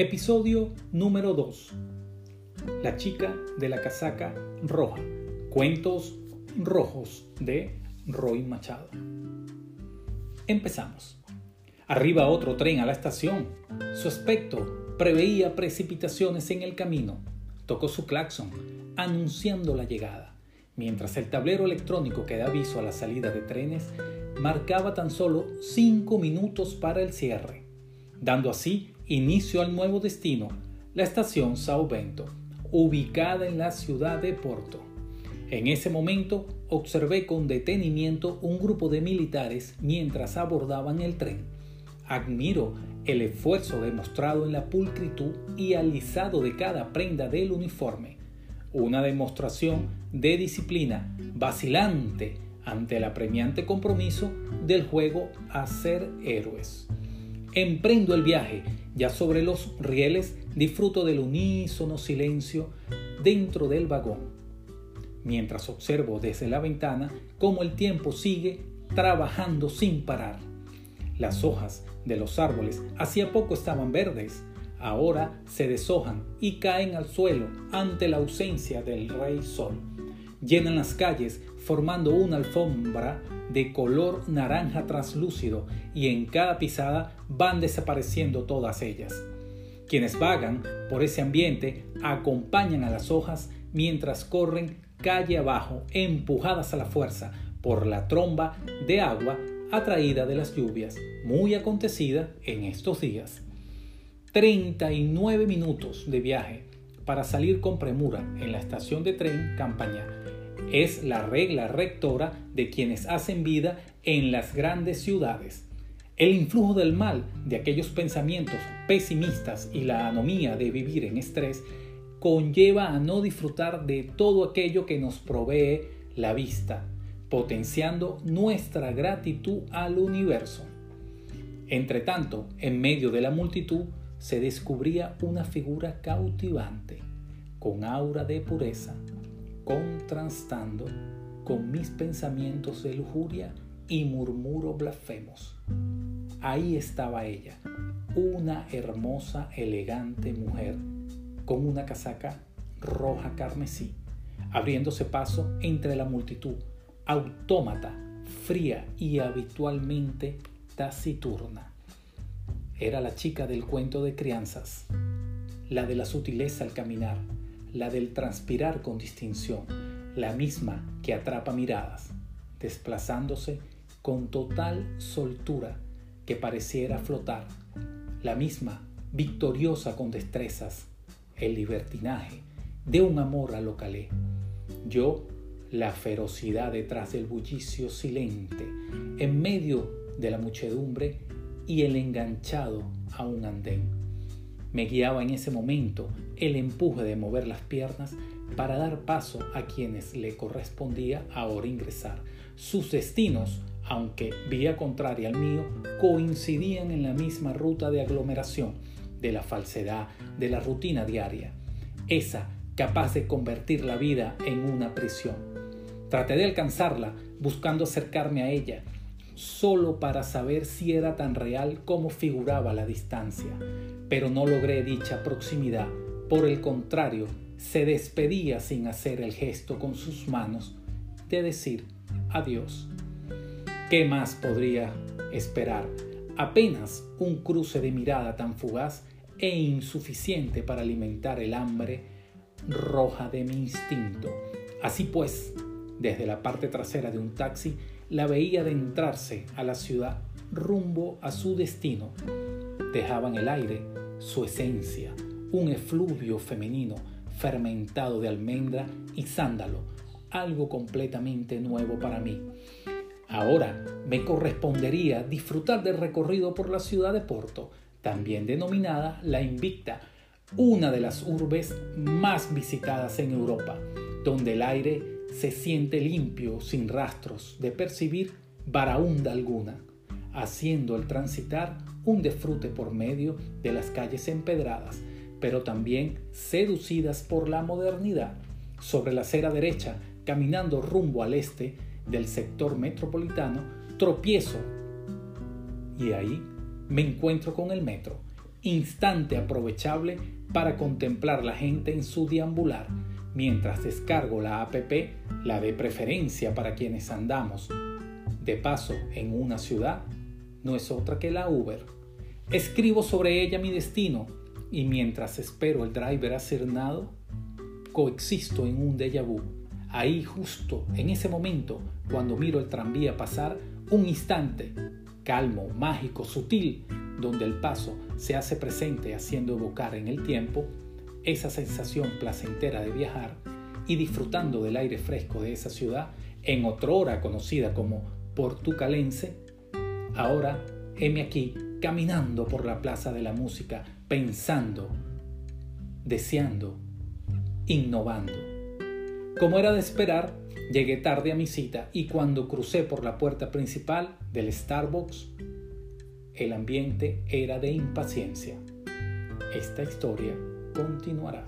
Episodio número 2. La chica de la casaca roja. Cuentos rojos de Roy Machado. Empezamos. Arriba otro tren a la estación. Su aspecto preveía precipitaciones en el camino. Tocó su claxon, anunciando la llegada, mientras el tablero electrónico que da aviso a la salida de trenes marcaba tan solo cinco minutos para el cierre, dando así inicio al nuevo destino, la estación Sao Bento, ubicada en la ciudad de Porto. En ese momento observé con detenimiento un grupo de militares mientras abordaban el tren. Admiro el esfuerzo demostrado en la pulcritud y alisado de cada prenda del uniforme, una demostración de disciplina vacilante ante el apremiante compromiso del juego a ser héroes. Emprendo el viaje ya sobre los rieles disfruto del unísono silencio dentro del vagón, mientras observo desde la ventana cómo el tiempo sigue trabajando sin parar. Las hojas de los árboles hacía poco estaban verdes, ahora se deshojan y caen al suelo ante la ausencia del rey sol. Llenan las calles formando una alfombra de color naranja translúcido y en cada pisada van desapareciendo todas ellas. Quienes vagan por ese ambiente acompañan a las hojas mientras corren calle abajo, empujadas a la fuerza por la tromba de agua atraída de las lluvias, muy acontecida en estos días. 39 minutos de viaje para salir con premura en la estación de tren Campaña es la regla rectora de quienes hacen vida en las grandes ciudades. El influjo del mal de aquellos pensamientos pesimistas y la anomía de vivir en estrés conlleva a no disfrutar de todo aquello que nos provee la vista, potenciando nuestra gratitud al universo. Entre tanto, en medio de la multitud se descubría una figura cautivante, con aura de pureza, contrastando con mis pensamientos de lujuria y murmuro blasfemos. Ahí estaba ella, una hermosa, elegante mujer con una casaca roja carmesí, abriéndose paso entre la multitud, autómata, fría y habitualmente taciturna. Era la chica del cuento de crianzas, la de la sutileza al caminar, la del transpirar con distinción, la misma que atrapa miradas, desplazándose con total soltura que pareciera flotar, la misma victoriosa con destrezas, el libertinaje de un amor a lo calé. Yo, la ferocidad detrás del bullicio silente, en medio de la muchedumbre y el enganchado a un andén me guiaba en ese momento el empuje de mover las piernas para dar paso a quienes le correspondía ahora ingresar. Sus destinos, aunque vía contraria al mío, coincidían en la misma ruta de aglomeración, de la falsedad, de la rutina diaria, esa capaz de convertir la vida en una prisión. Traté de alcanzarla buscando acercarme a ella, solo para saber si era tan real como figuraba la distancia, pero no logré dicha proximidad. Por el contrario, se despedía sin hacer el gesto con sus manos de decir adiós. ¿Qué más podría esperar? Apenas un cruce de mirada tan fugaz e insuficiente para alimentar el hambre roja de mi instinto. Así pues, desde la parte trasera de un taxi, la veía adentrarse a la ciudad rumbo a su destino. Dejaba en el aire su esencia, un efluvio femenino fermentado de almendra y sándalo, algo completamente nuevo para mí. Ahora me correspondería disfrutar del recorrido por la ciudad de Porto, también denominada La Invicta, una de las urbes más visitadas en Europa, donde el aire se siente limpio sin rastros de percibir varaunda alguna, haciendo el transitar un disfrute por medio de las calles empedradas, pero también seducidas por la modernidad. Sobre la acera derecha, caminando rumbo al este del sector metropolitano, tropiezo y ahí me encuentro con el metro, instante aprovechable para contemplar la gente en su deambular, mientras descargo la APP, la de preferencia para quienes andamos de paso en una ciudad, no es otra que la Uber. Escribo sobre ella mi destino y mientras espero el driver nado, coexisto en un déjà vu. Ahí justo en ese momento, cuando miro el tranvía pasar, un instante, calmo, mágico, sutil, donde el paso se hace presente haciendo evocar en el tiempo esa sensación placentera de viajar y disfrutando del aire fresco de esa ciudad en otrora conocida como portucalense, ahora heme aquí caminando por la plaza de la música, pensando, deseando, innovando. Como era de esperar, llegué tarde a mi cita y cuando crucé por la puerta principal del Starbucks, el ambiente era de impaciencia. Esta historia continuará.